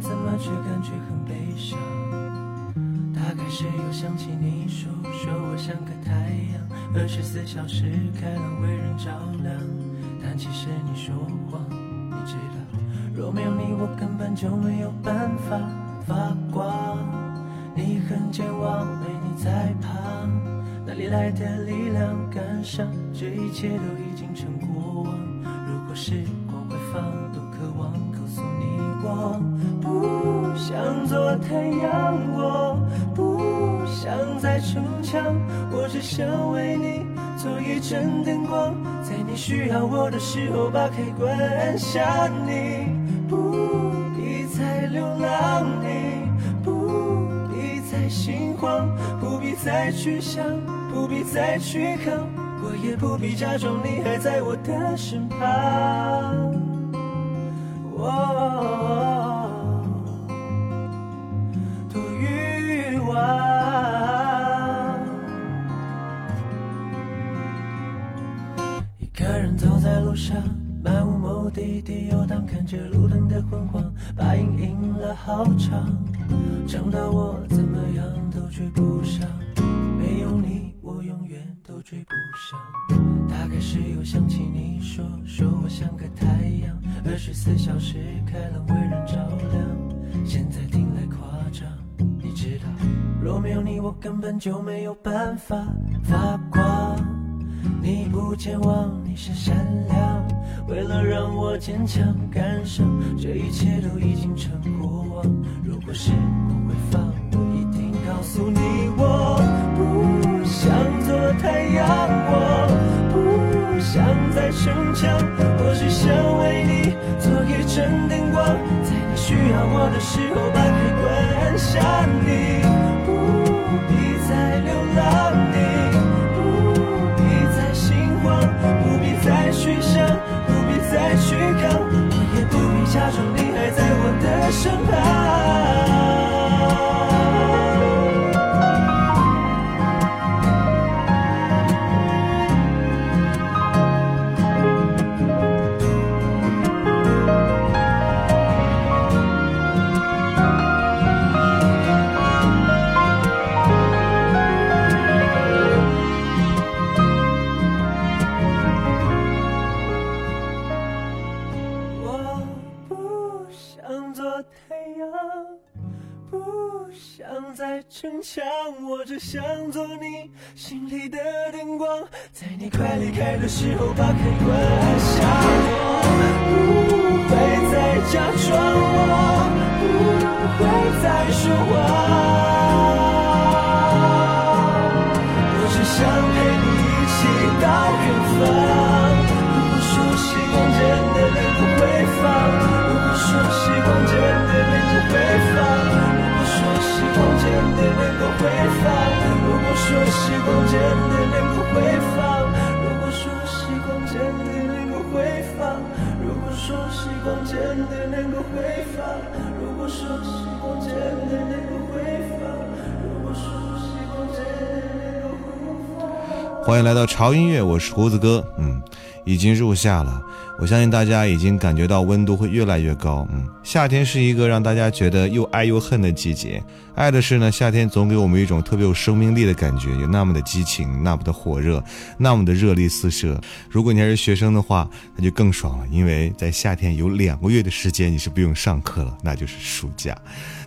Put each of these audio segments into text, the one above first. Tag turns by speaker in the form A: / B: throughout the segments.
A: 怎么却感觉很悲伤。大概是又想起你说，说我像个太阳，二十四小时开朗为人照亮。但其实你说谎，你知道，若没有你，我根本就没有办法发光。你很健忘，没你在旁，哪里来的力量感伤？这一切都已经成过往。如果是太阳，我不想再逞强，我只想为你做一盏灯光，在你需要我的时候把开关按下。你不必再流浪，你不必。再心慌，不必再去想，不必再去扛，我也不必假装你还在我的身旁。多上。漫无目的地游荡，看着路灯的昏黄，把影印了好长，长到我怎么样都追不上。没有你，我永远都追不上。大概是又想起你说，说我像个太阳，二十四小时开朗为人照亮。现在听来夸张，你知道，若没有你，我根本就没有办法发光。你不健忘，你是善良。为了让我坚强感受，这一切都已经成过往。如果时光会放，我一定告诉你，我不想做太阳，我不想再逞强，我只想为你做一盏灯光，在你需要我的时候把开关按下。你再去扛，我也不必假装你还在我的身旁。逞强，我只想做你心里的灯光，在你快离开的时候把开关按下。我不会再假装，我不会再说谎，我只想陪你一起到远方。的能够回放，如果说时光真的能够回放，如果说时光真的能够回放，如果说时光真的能够回放，如果说时光真的能够回放，如果说时光真的能够回放。
B: 欢迎来到潮音乐，我是胡子哥。嗯，已经入夏了，我相信大家已经感觉到温度会越来越高。嗯，夏天是一个让大家觉得又爱又恨的季节。爱的是呢，夏天总给我们一种特别有生命力的感觉，有那么的激情，那么的火热，那么的热力四射。如果你还是学生的话，那就更爽了，因为在夏天有两个月的时间你是不用上课了，那就是暑假。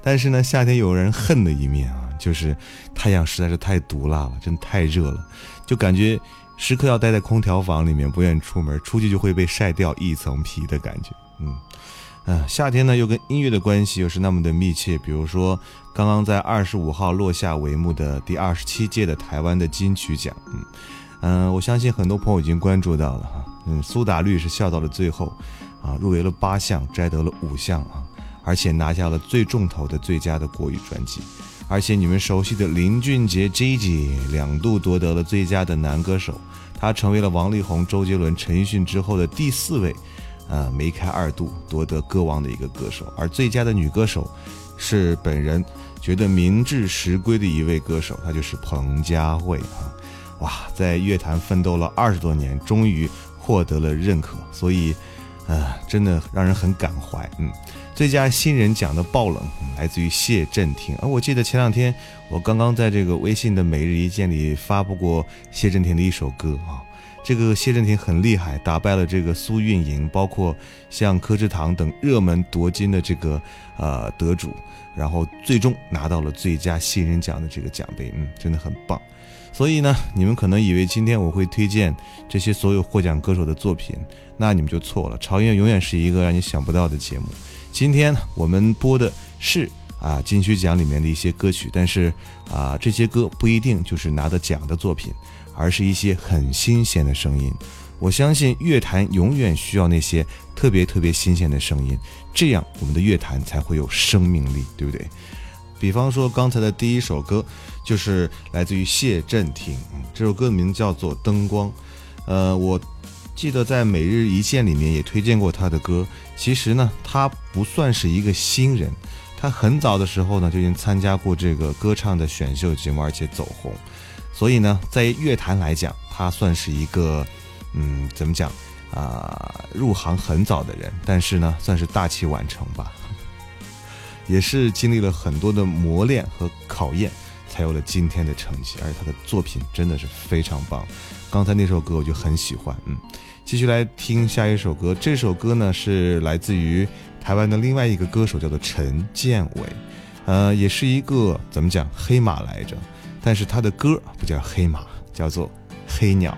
B: 但是呢，夏天有人恨的一面啊，就是太阳实在是太毒辣了，真太热了。就感觉时刻要待在空调房里面，不愿意出门，出去就会被晒掉一层皮的感觉。嗯，嗯，夏天呢又跟音乐的关系又是那么的密切。比如说，刚刚在二十五号落下帷幕的第二十七届的台湾的金曲奖。嗯，嗯，我相信很多朋友已经关注到了哈。嗯，苏打绿是笑到了最后，啊，入围了八项，摘得了五项啊，而且拿下了最重头的最佳的国语专辑。而且你们熟悉的林俊杰 J J 两度夺得了最佳的男歌手，他成为了王力宏、周杰伦、陈奕迅之后的第四位，呃，梅开二度夺得歌王的一个歌手。而最佳的女歌手，是本人觉得名至实归的一位歌手，她就是彭佳慧啊！哇，在乐坛奋斗了二十多年，终于获得了认可，所以，呃，真的让人很感怀，嗯。最佳新人奖的爆冷来自于谢震廷，啊我记得前两天我刚刚在这个微信的每日一见里发布过谢震廷的一首歌啊，这个谢震廷很厉害，打败了这个苏运莹，包括像柯智堂等热门夺金的这个呃得主，然后最终拿到了最佳新人奖的这个奖杯，嗯，真的很棒。所以呢，你们可能以为今天我会推荐这些所有获奖歌手的作品，那你们就错了。潮音永远是一个让你想不到的节目。今天我们播的是啊金曲奖里面的一些歌曲，但是啊这些歌不一定就是拿的奖的作品，而是一些很新鲜的声音。我相信乐坛永远需要那些特别特别新鲜的声音，这样我们的乐坛才会有生命力，对不对？比方说刚才的第一首歌就是来自于谢震廷，这首歌名叫做《灯光》。呃，我。记得在每日一见里面也推荐过他的歌。其实呢，他不算是一个新人，他很早的时候呢就已经参加过这个歌唱的选秀节目，而且走红。所以呢，在乐坛来讲，他算是一个，嗯，怎么讲啊？入行很早的人，但是呢，算是大器晚成吧。也是经历了很多的磨练和考验，才有了今天的成绩。而且他的作品真的是非常棒。刚才那首歌我就很喜欢，嗯，继续来听下一首歌。这首歌呢是来自于台湾的另外一个歌手，叫做陈建伟，呃，也是一个怎么讲黑马来着，但是他的歌不叫黑马，叫做黑鸟。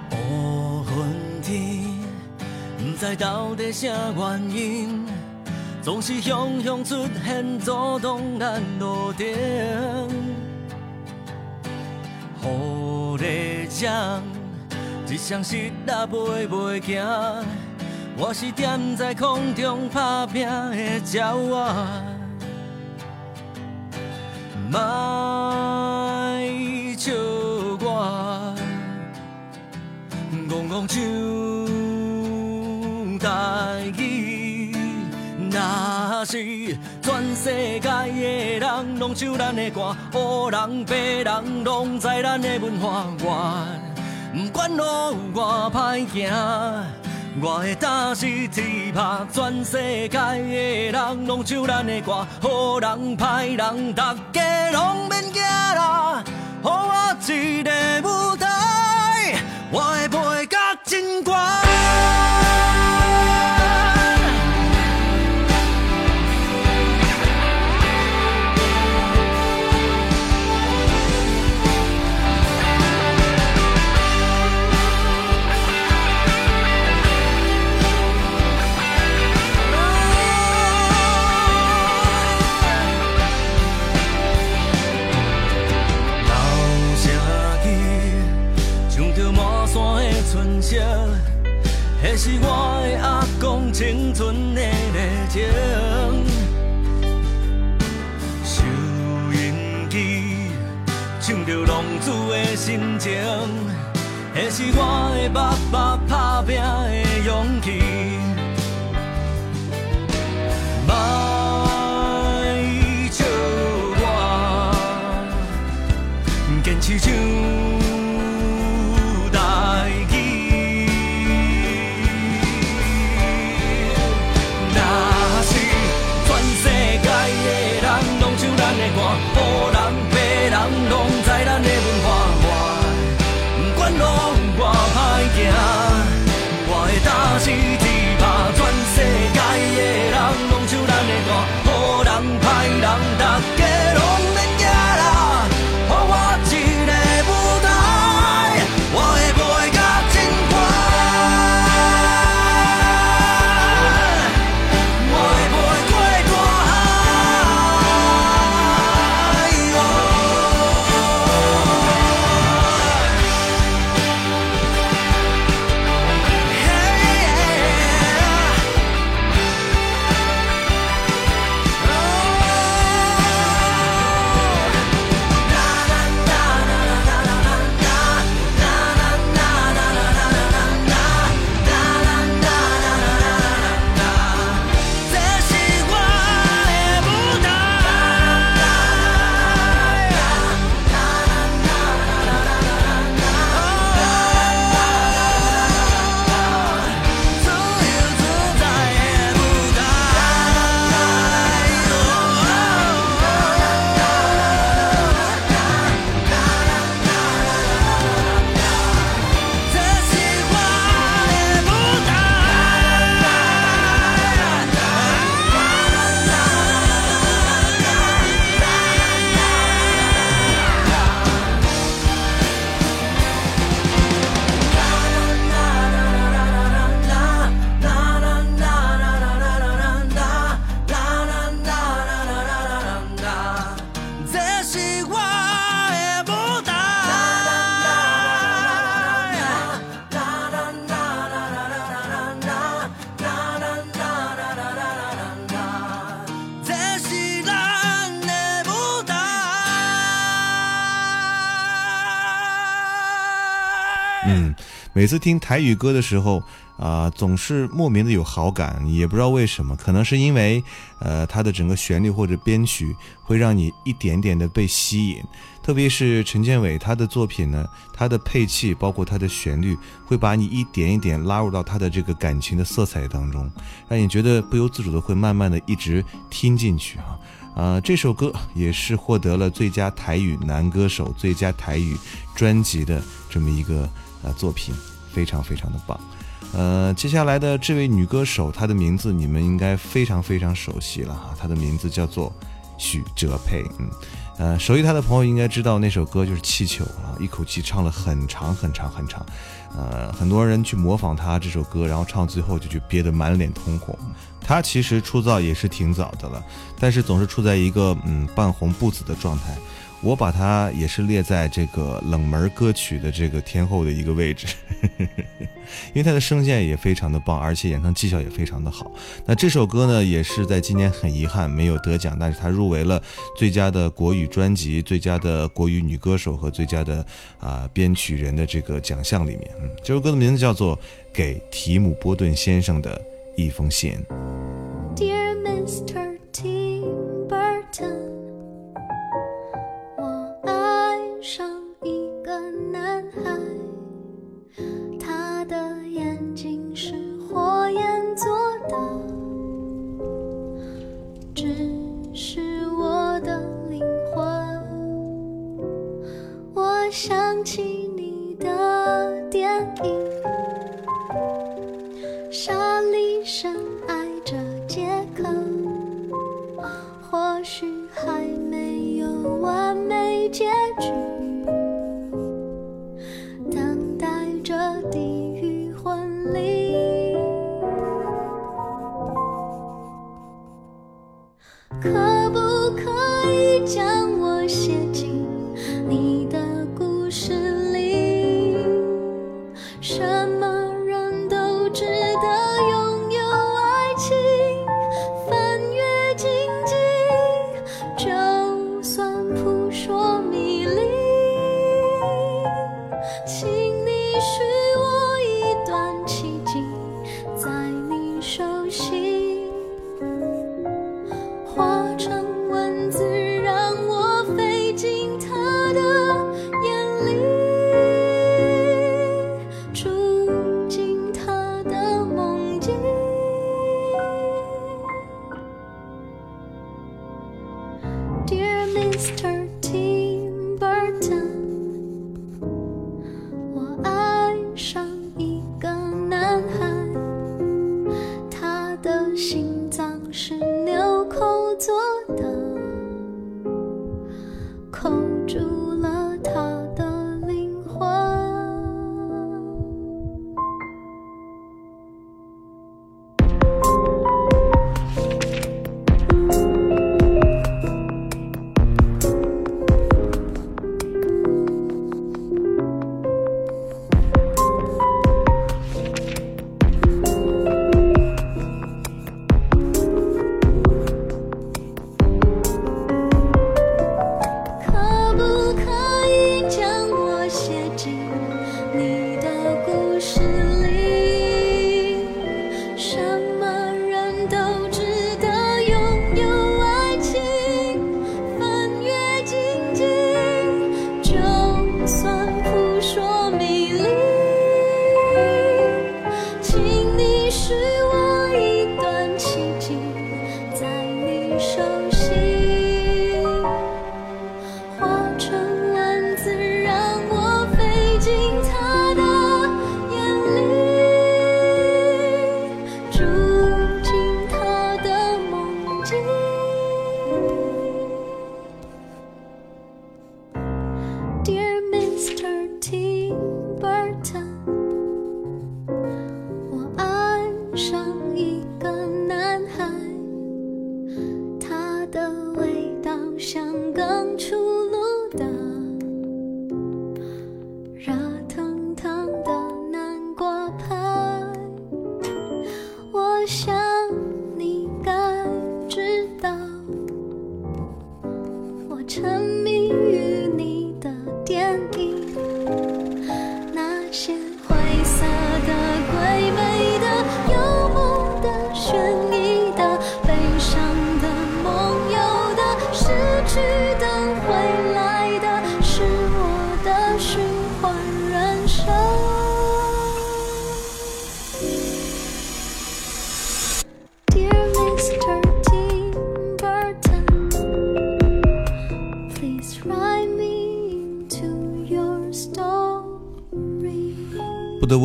C: 一双失也飞袂行，我是踮在空中打拼的鸟仔，莫笑我，戆戆唱台语，若是全世界的人拢唱咱的歌，黑人白人拢知咱的文化外。不管路有外歹行，我会打死铁拍，全世界的人拢唱咱的歌，好人歹人，大家拢免惊啦，给我一个舞台，青春的热情，收音机唱着浪子的心情，那是我的爸爸打拼。
B: 每次听台语歌的时候。啊，总是莫名的有好感，也不知道为什么，可能是因为，呃，它的整个旋律或者编曲会让你一点点的被吸引，特别是陈建伟他的作品呢，他的配器包括他的旋律，会把你一点一点拉入到他的这个感情的色彩当中，让你觉得不由自主的会慢慢的一直听进去啊，啊，这首歌也是获得了最佳台语男歌手、最佳台语专辑的这么一个呃作品，非常非常的棒。呃，接下来的这位女歌手，她的名字你们应该非常非常熟悉了哈，她的名字叫做许哲佩。嗯，呃，熟悉她的朋友应该知道那首歌就是《气球》啊，一口气唱了很长很长很长。呃，很多人去模仿她这首歌，然后唱最后就去憋得满脸通红。她其实出道也是挺早的了，但是总是处在一个嗯半红不紫的状态。我把它也是列在这个冷门歌曲的这个天后的一个位置，因为她的声线也非常的棒，而且演唱技巧也非常的好。那这首歌呢，也是在今年很遗憾没有得奖，但是她入围了最佳的国语专辑、最佳的国语女歌手和最佳的啊编曲人的这个奖项里面。嗯，这首歌的名字叫做《给提姆·波顿先生的一封信》。
D: Dear Mr. Tim Burton。男孩，他的眼睛是火焰做的，只是我的灵魂。我想起你的电影，莎莉深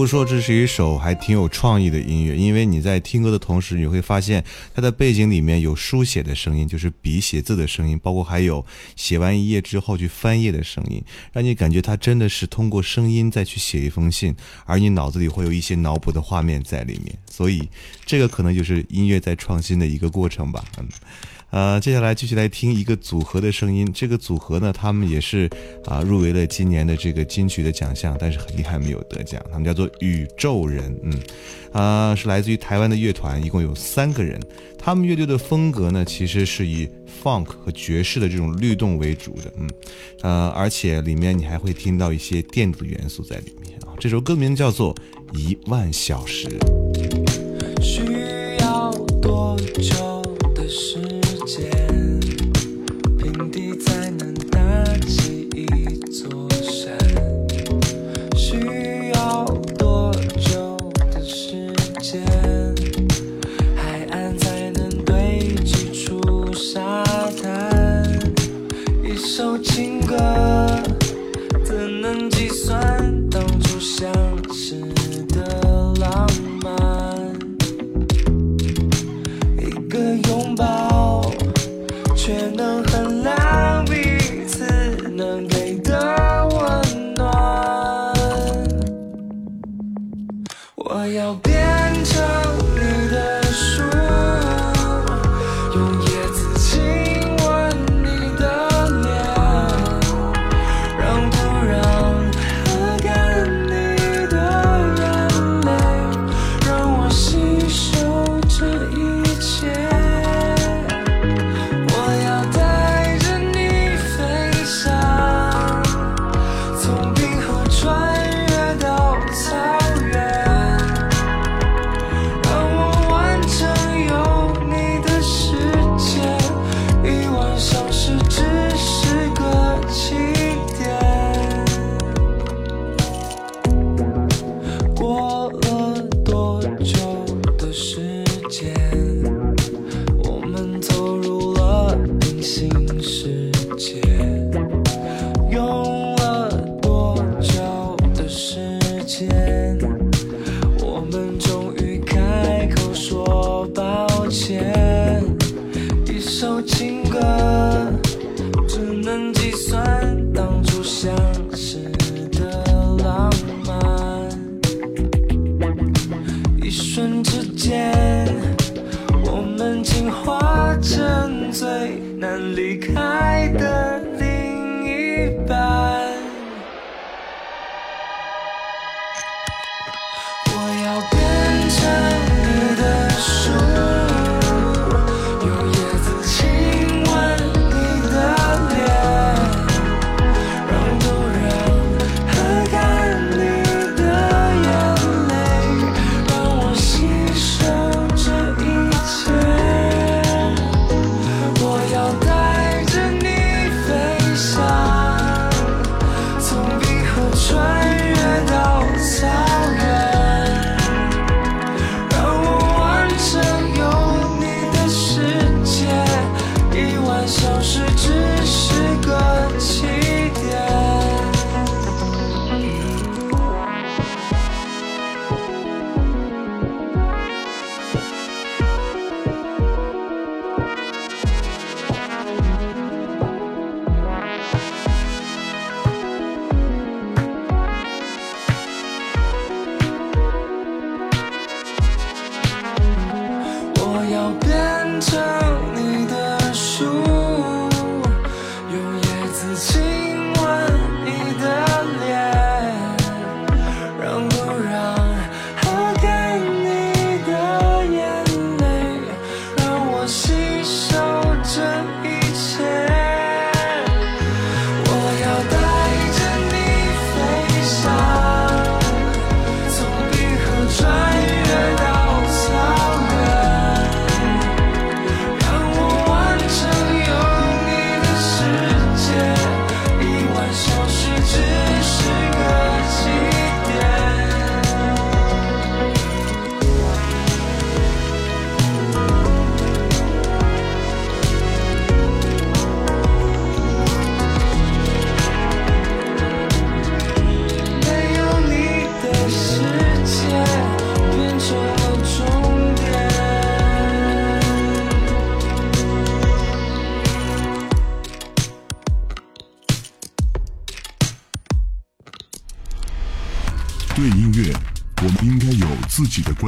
B: 说，这是一首还挺有创意的音乐，因为你在听歌的同时，你会发现它的背景里面有书写的声音，就是笔写字的声音，包括还有写完一页之后去翻页的声音，让你感觉它真的是通过声音再去写一封信，而你脑子里会有一些脑补的画面在里面，所以这个可能就是音乐在创新的一个过程吧，嗯。呃，接下来继续来听一个组合的声音。这个组合呢，他们也是啊入围了今年的这个金曲的奖项，但是很遗憾没有得奖。他们叫做宇宙人，嗯，啊是来自于台湾的乐团，一共有三个人。他们乐队的风格呢，其实是以 funk 和爵士的这种律动为主的，嗯，呃，而且里面你还会听到一些电子元素在里面啊。这首歌名叫做《一万小时》。
E: 需要多久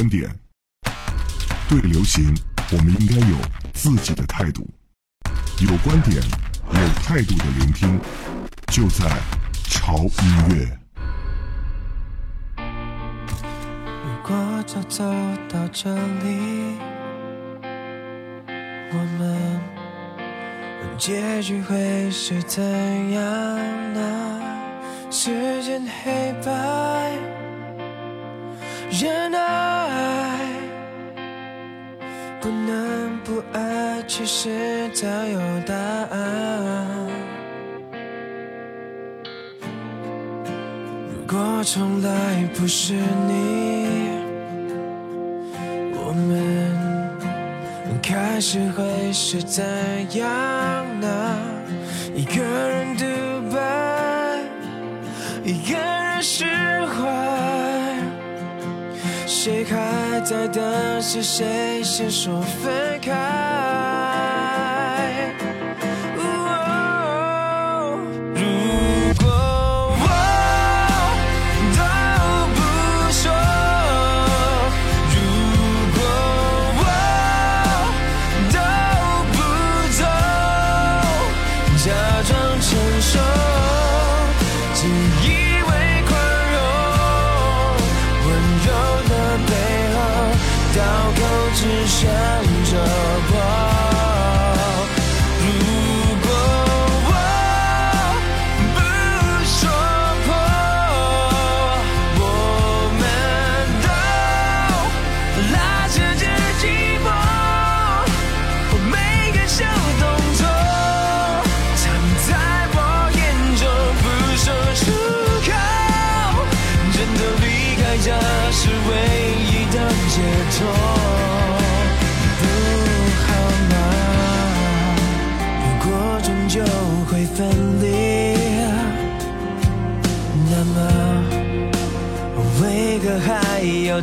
F: 观点；对流行，我们应该有自己的态度。有观点、有态度的聆听，就在潮音乐。
A: 如果就走到这里，我们结局会是怎样呢？时间黑白，人爱，不能不爱，其实早有答案。如果从来不是你，我们开始会是怎样呢？一个人独白，一个人释怀，谁还在等？是谁先说分开？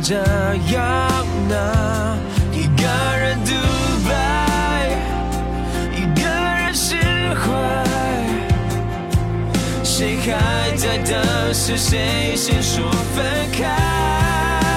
A: 这样呢？一个人独白，一个人释怀，谁还在等？是谁先说分开？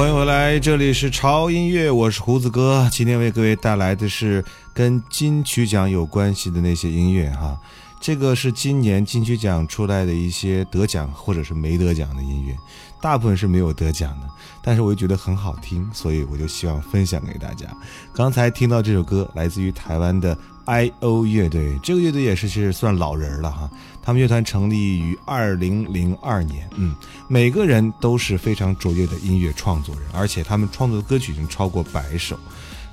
B: 欢迎回来，这里是潮音乐，我是胡子哥。今天为各位带来的是跟金曲奖有关系的那些音乐哈。这个是今年金曲奖出来的一些得奖或者是没得奖的音乐，大部分是没有得奖的，但是我又觉得很好听，所以我就希望分享给大家。刚才听到这首歌来自于台湾的 I.O 乐队，这个乐队也是其实算老人了哈。他们乐团成立于二零零二年，嗯，每个人都是非常卓越的音乐创作人，而且他们创作的歌曲已经超过百首。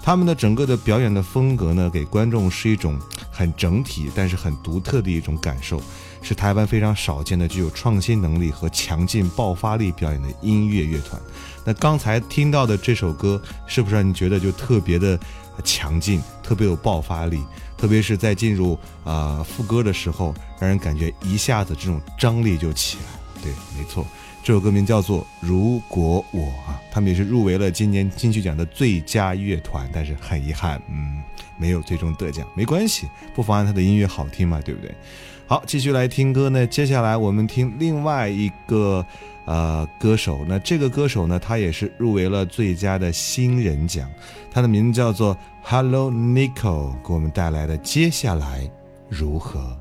B: 他们的整个的表演的风格呢，给观众是一种很整体但是很独特的一种感受，是台湾非常少见的具有创新能力和强劲爆发力表演的音乐乐团。那刚才听到的这首歌，是不是让你觉得就特别的强劲，特别有爆发力？特别是在进入啊副歌的时候，让人感觉一下子这种张力就起来了。对，没错，这首歌名叫做《如果我》啊，他们也是入围了今年金曲奖的最佳乐团，但是很遗憾，嗯，没有最终得奖。没关系，不妨碍他的音乐好听嘛，对不对？好，继续来听歌呢。接下来我们听另外一个呃歌手，那这个歌手呢，他也是入围了最佳的新人奖，他的名字叫做。Hello Nico 给我们带来的接下来如何？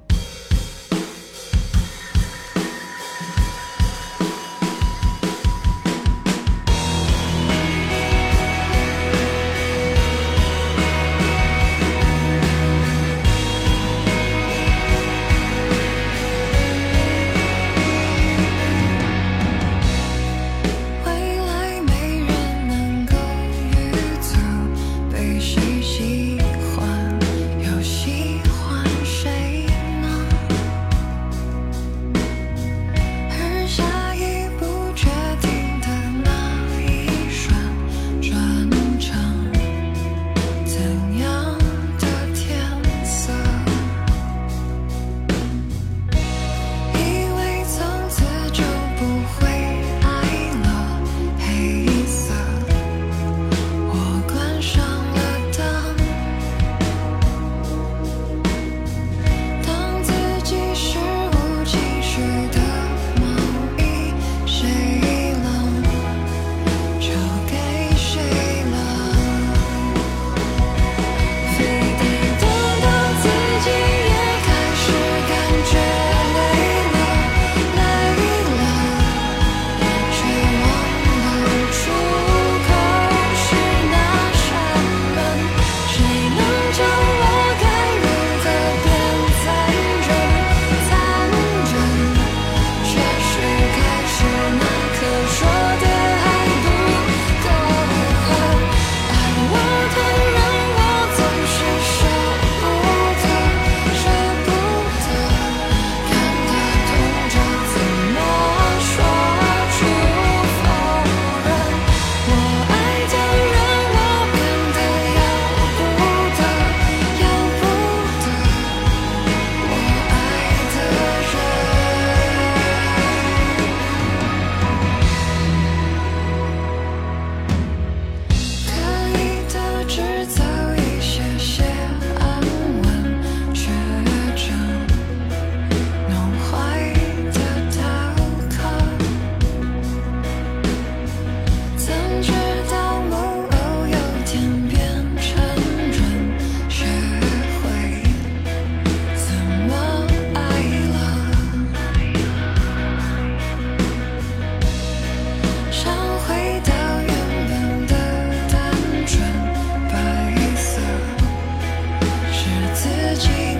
G: 是自己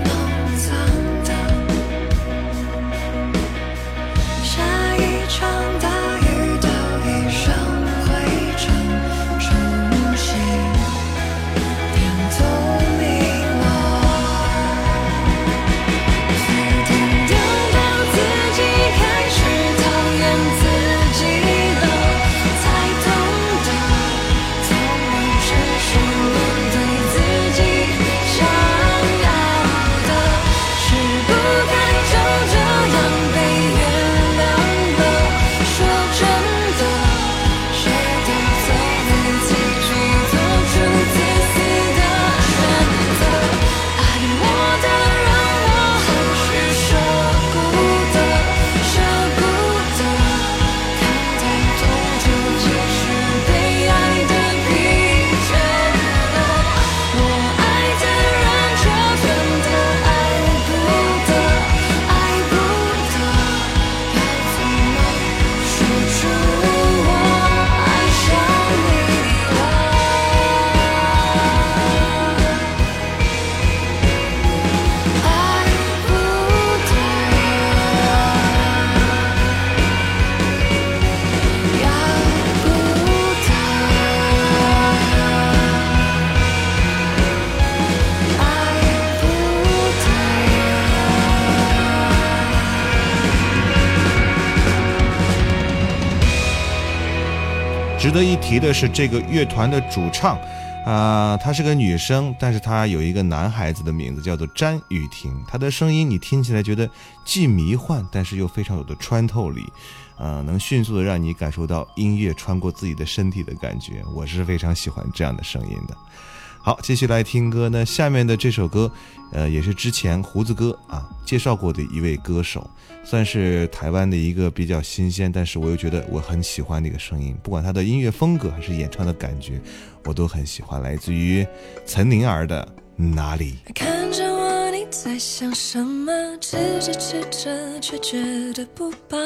G: 值
B: 得一提的是这个乐团的主唱，啊、她是个女生，但是她有一个男孩子的名字叫做詹雨婷。她的声音你听起来觉得既迷幻，但是又非常有的穿透力，呃，能迅速的让你感受到音乐穿过自己的身体的感觉。我是非常喜欢这样的声音的。好，继续来听歌呢。下面的这首歌，呃，也是之前胡子哥啊介绍过的一位歌手，算是台湾的一个比较新鲜，但是我又觉得我很喜欢的一个声音，不管他的音乐风格还是演唱的感觉，我都很喜欢。来自于岑宁儿的《哪里》。
E: 看着我，你在想什么？吃着吃着，却觉得不饱，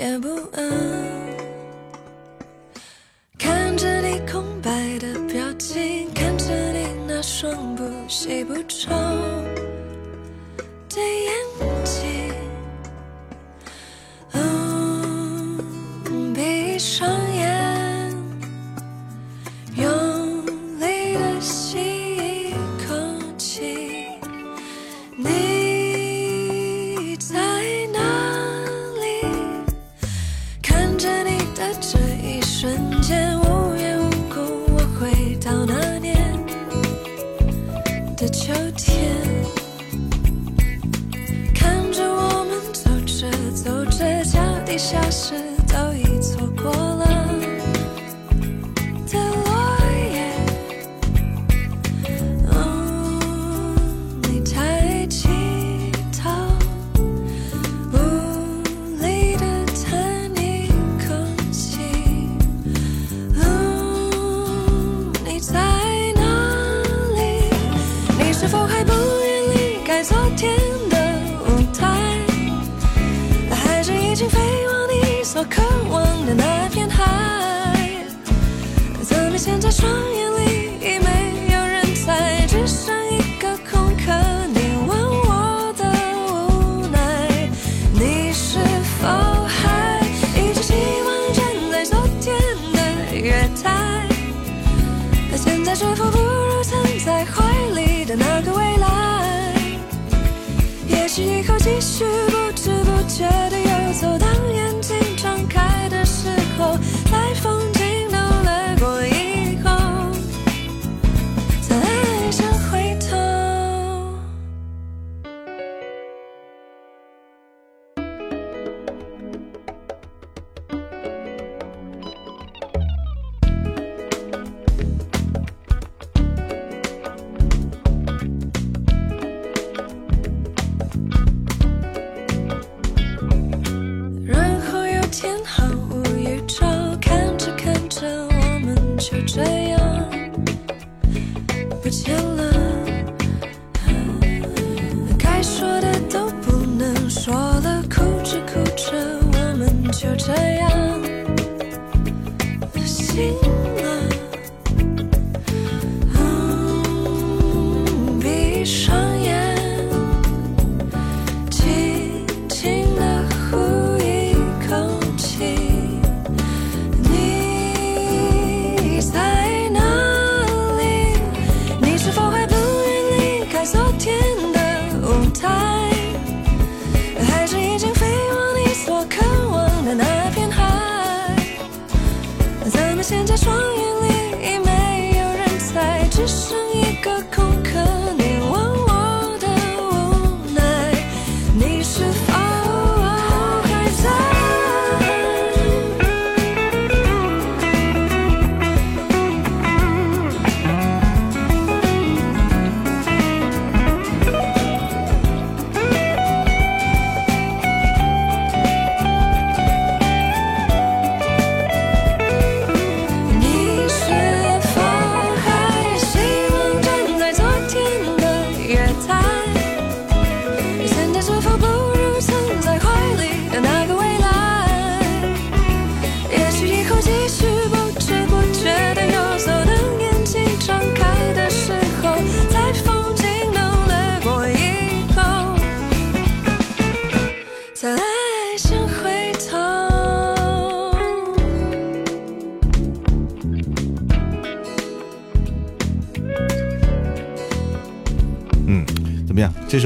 E: 也不饿。看着你空白的表情，看着你那双不喜不愁的眼睛。嗯，闭上
B: 消失。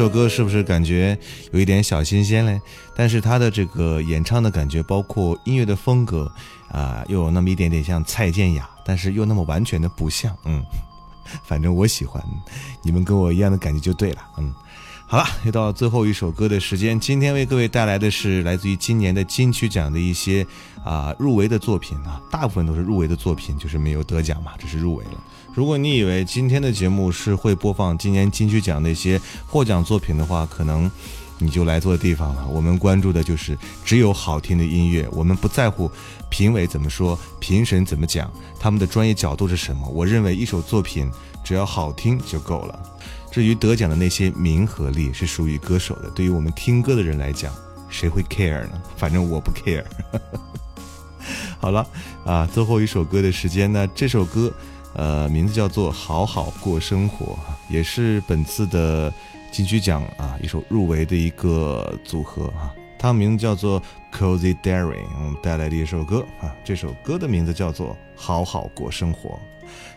B: 首歌是不是感觉有一点小新鲜嘞？但是他的这个演唱的感觉，包括音乐的风格啊、又有那么一点点像蔡健雅，但是又那么完全的不像。嗯，反正我喜欢，你们跟我一样的感觉就对了。嗯。好了，又到最后一首歌的时间。今天为各位带来的是来自于今年的金曲奖的一些啊、入围的作品啊，大部分都是入围的作品，就是没有得奖嘛，只是入围了。如果你以为今天的节目是会播放今年金曲奖那些获奖作品的话，可能你就来错地方了。我们关注的就是只有好听的音乐，我们不在乎评委怎么说，评审怎么讲，他们的专业角度是什么。我认为一首作品只要好听就够了。至于得奖的那些名和利是属于歌手的，对于我们听歌的人来讲，谁会 care 呢？反正我不 care。好了啊，最后一首歌的时间呢，这首歌呃名字叫做《好好过生活》，也是本次的金曲奖啊一首入围的一个组合啊，它的名字叫做 Cozy Daring，我们带来的一首歌啊，这首歌的名字叫做《好好过生活》。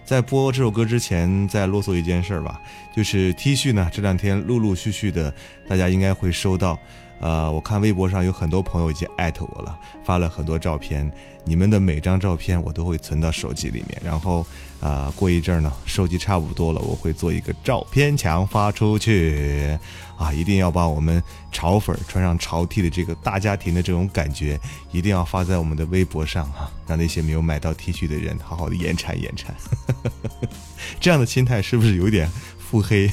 B: 在播这首歌之前，再啰嗦一件事儿吧，就是 T 恤呢，这两天陆陆续续的，大家应该会收到。呃，我看微博上有很多朋友已经艾特我了，发了很多照片。你们的每张照片我都会存到手机里面，然后啊、过一阵儿呢，收集差不多了，我会做一个照片墙发出去。啊，一定要把我们潮粉穿上潮 T 的这个大家庭的这种感觉，一定要发在我们的微博上啊，让那些没有买到 T 恤的人好好的延产延产。这样的心态是不是有点腹黑？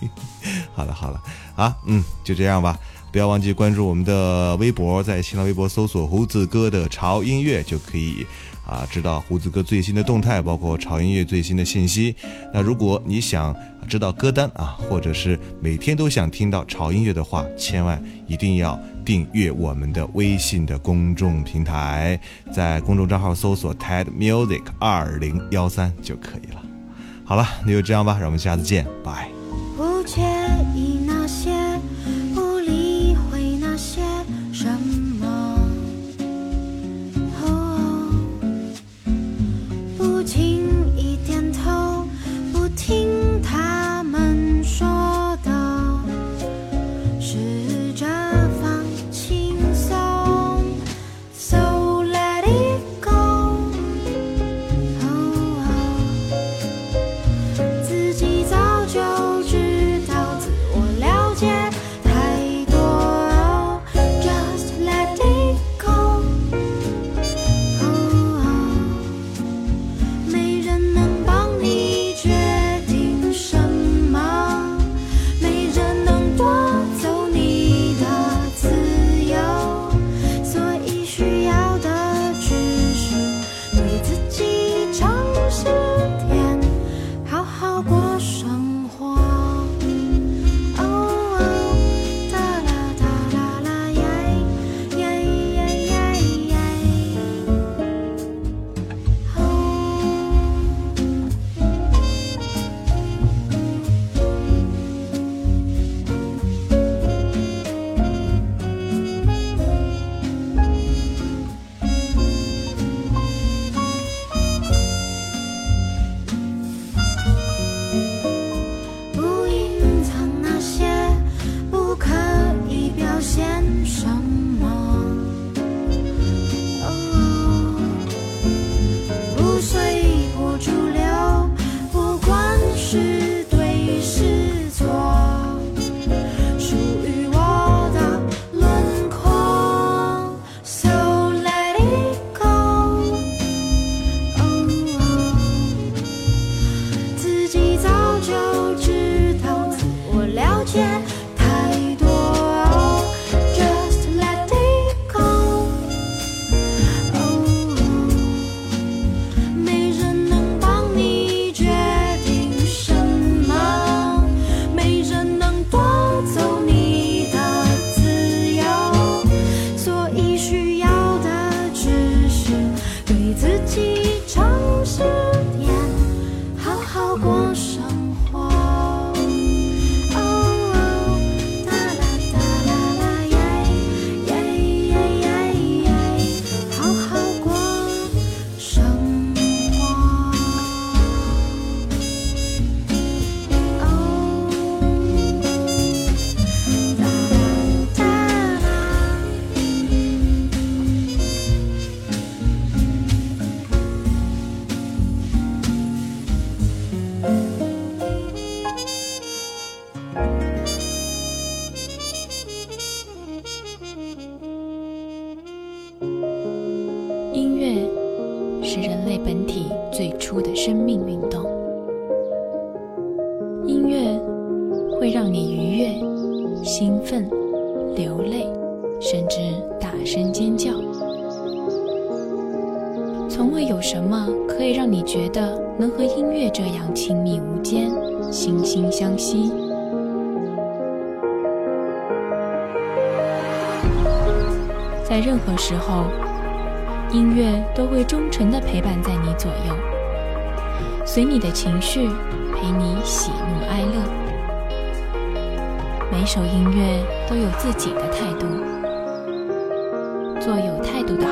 B: 好了好了啊，嗯，就这样吧。不要忘记关注我们的微博，在新浪微博搜索“胡子哥的潮音乐”就可以啊知道胡子哥最新的动态，包括潮音乐最新的信息。那如果你想知道歌单啊，或者是每天都想听到潮音乐的话，千万一定要订阅我们的微信的公众平台，在公众账号搜索 TED Music 二零幺三就可以了。好了，那就这样吧，让我们下次见，拜。
H: 不介意
I: 陪伴在你左右，随你的情绪，陪你喜怒哀乐。每首音乐都有自己的态度，做有态度的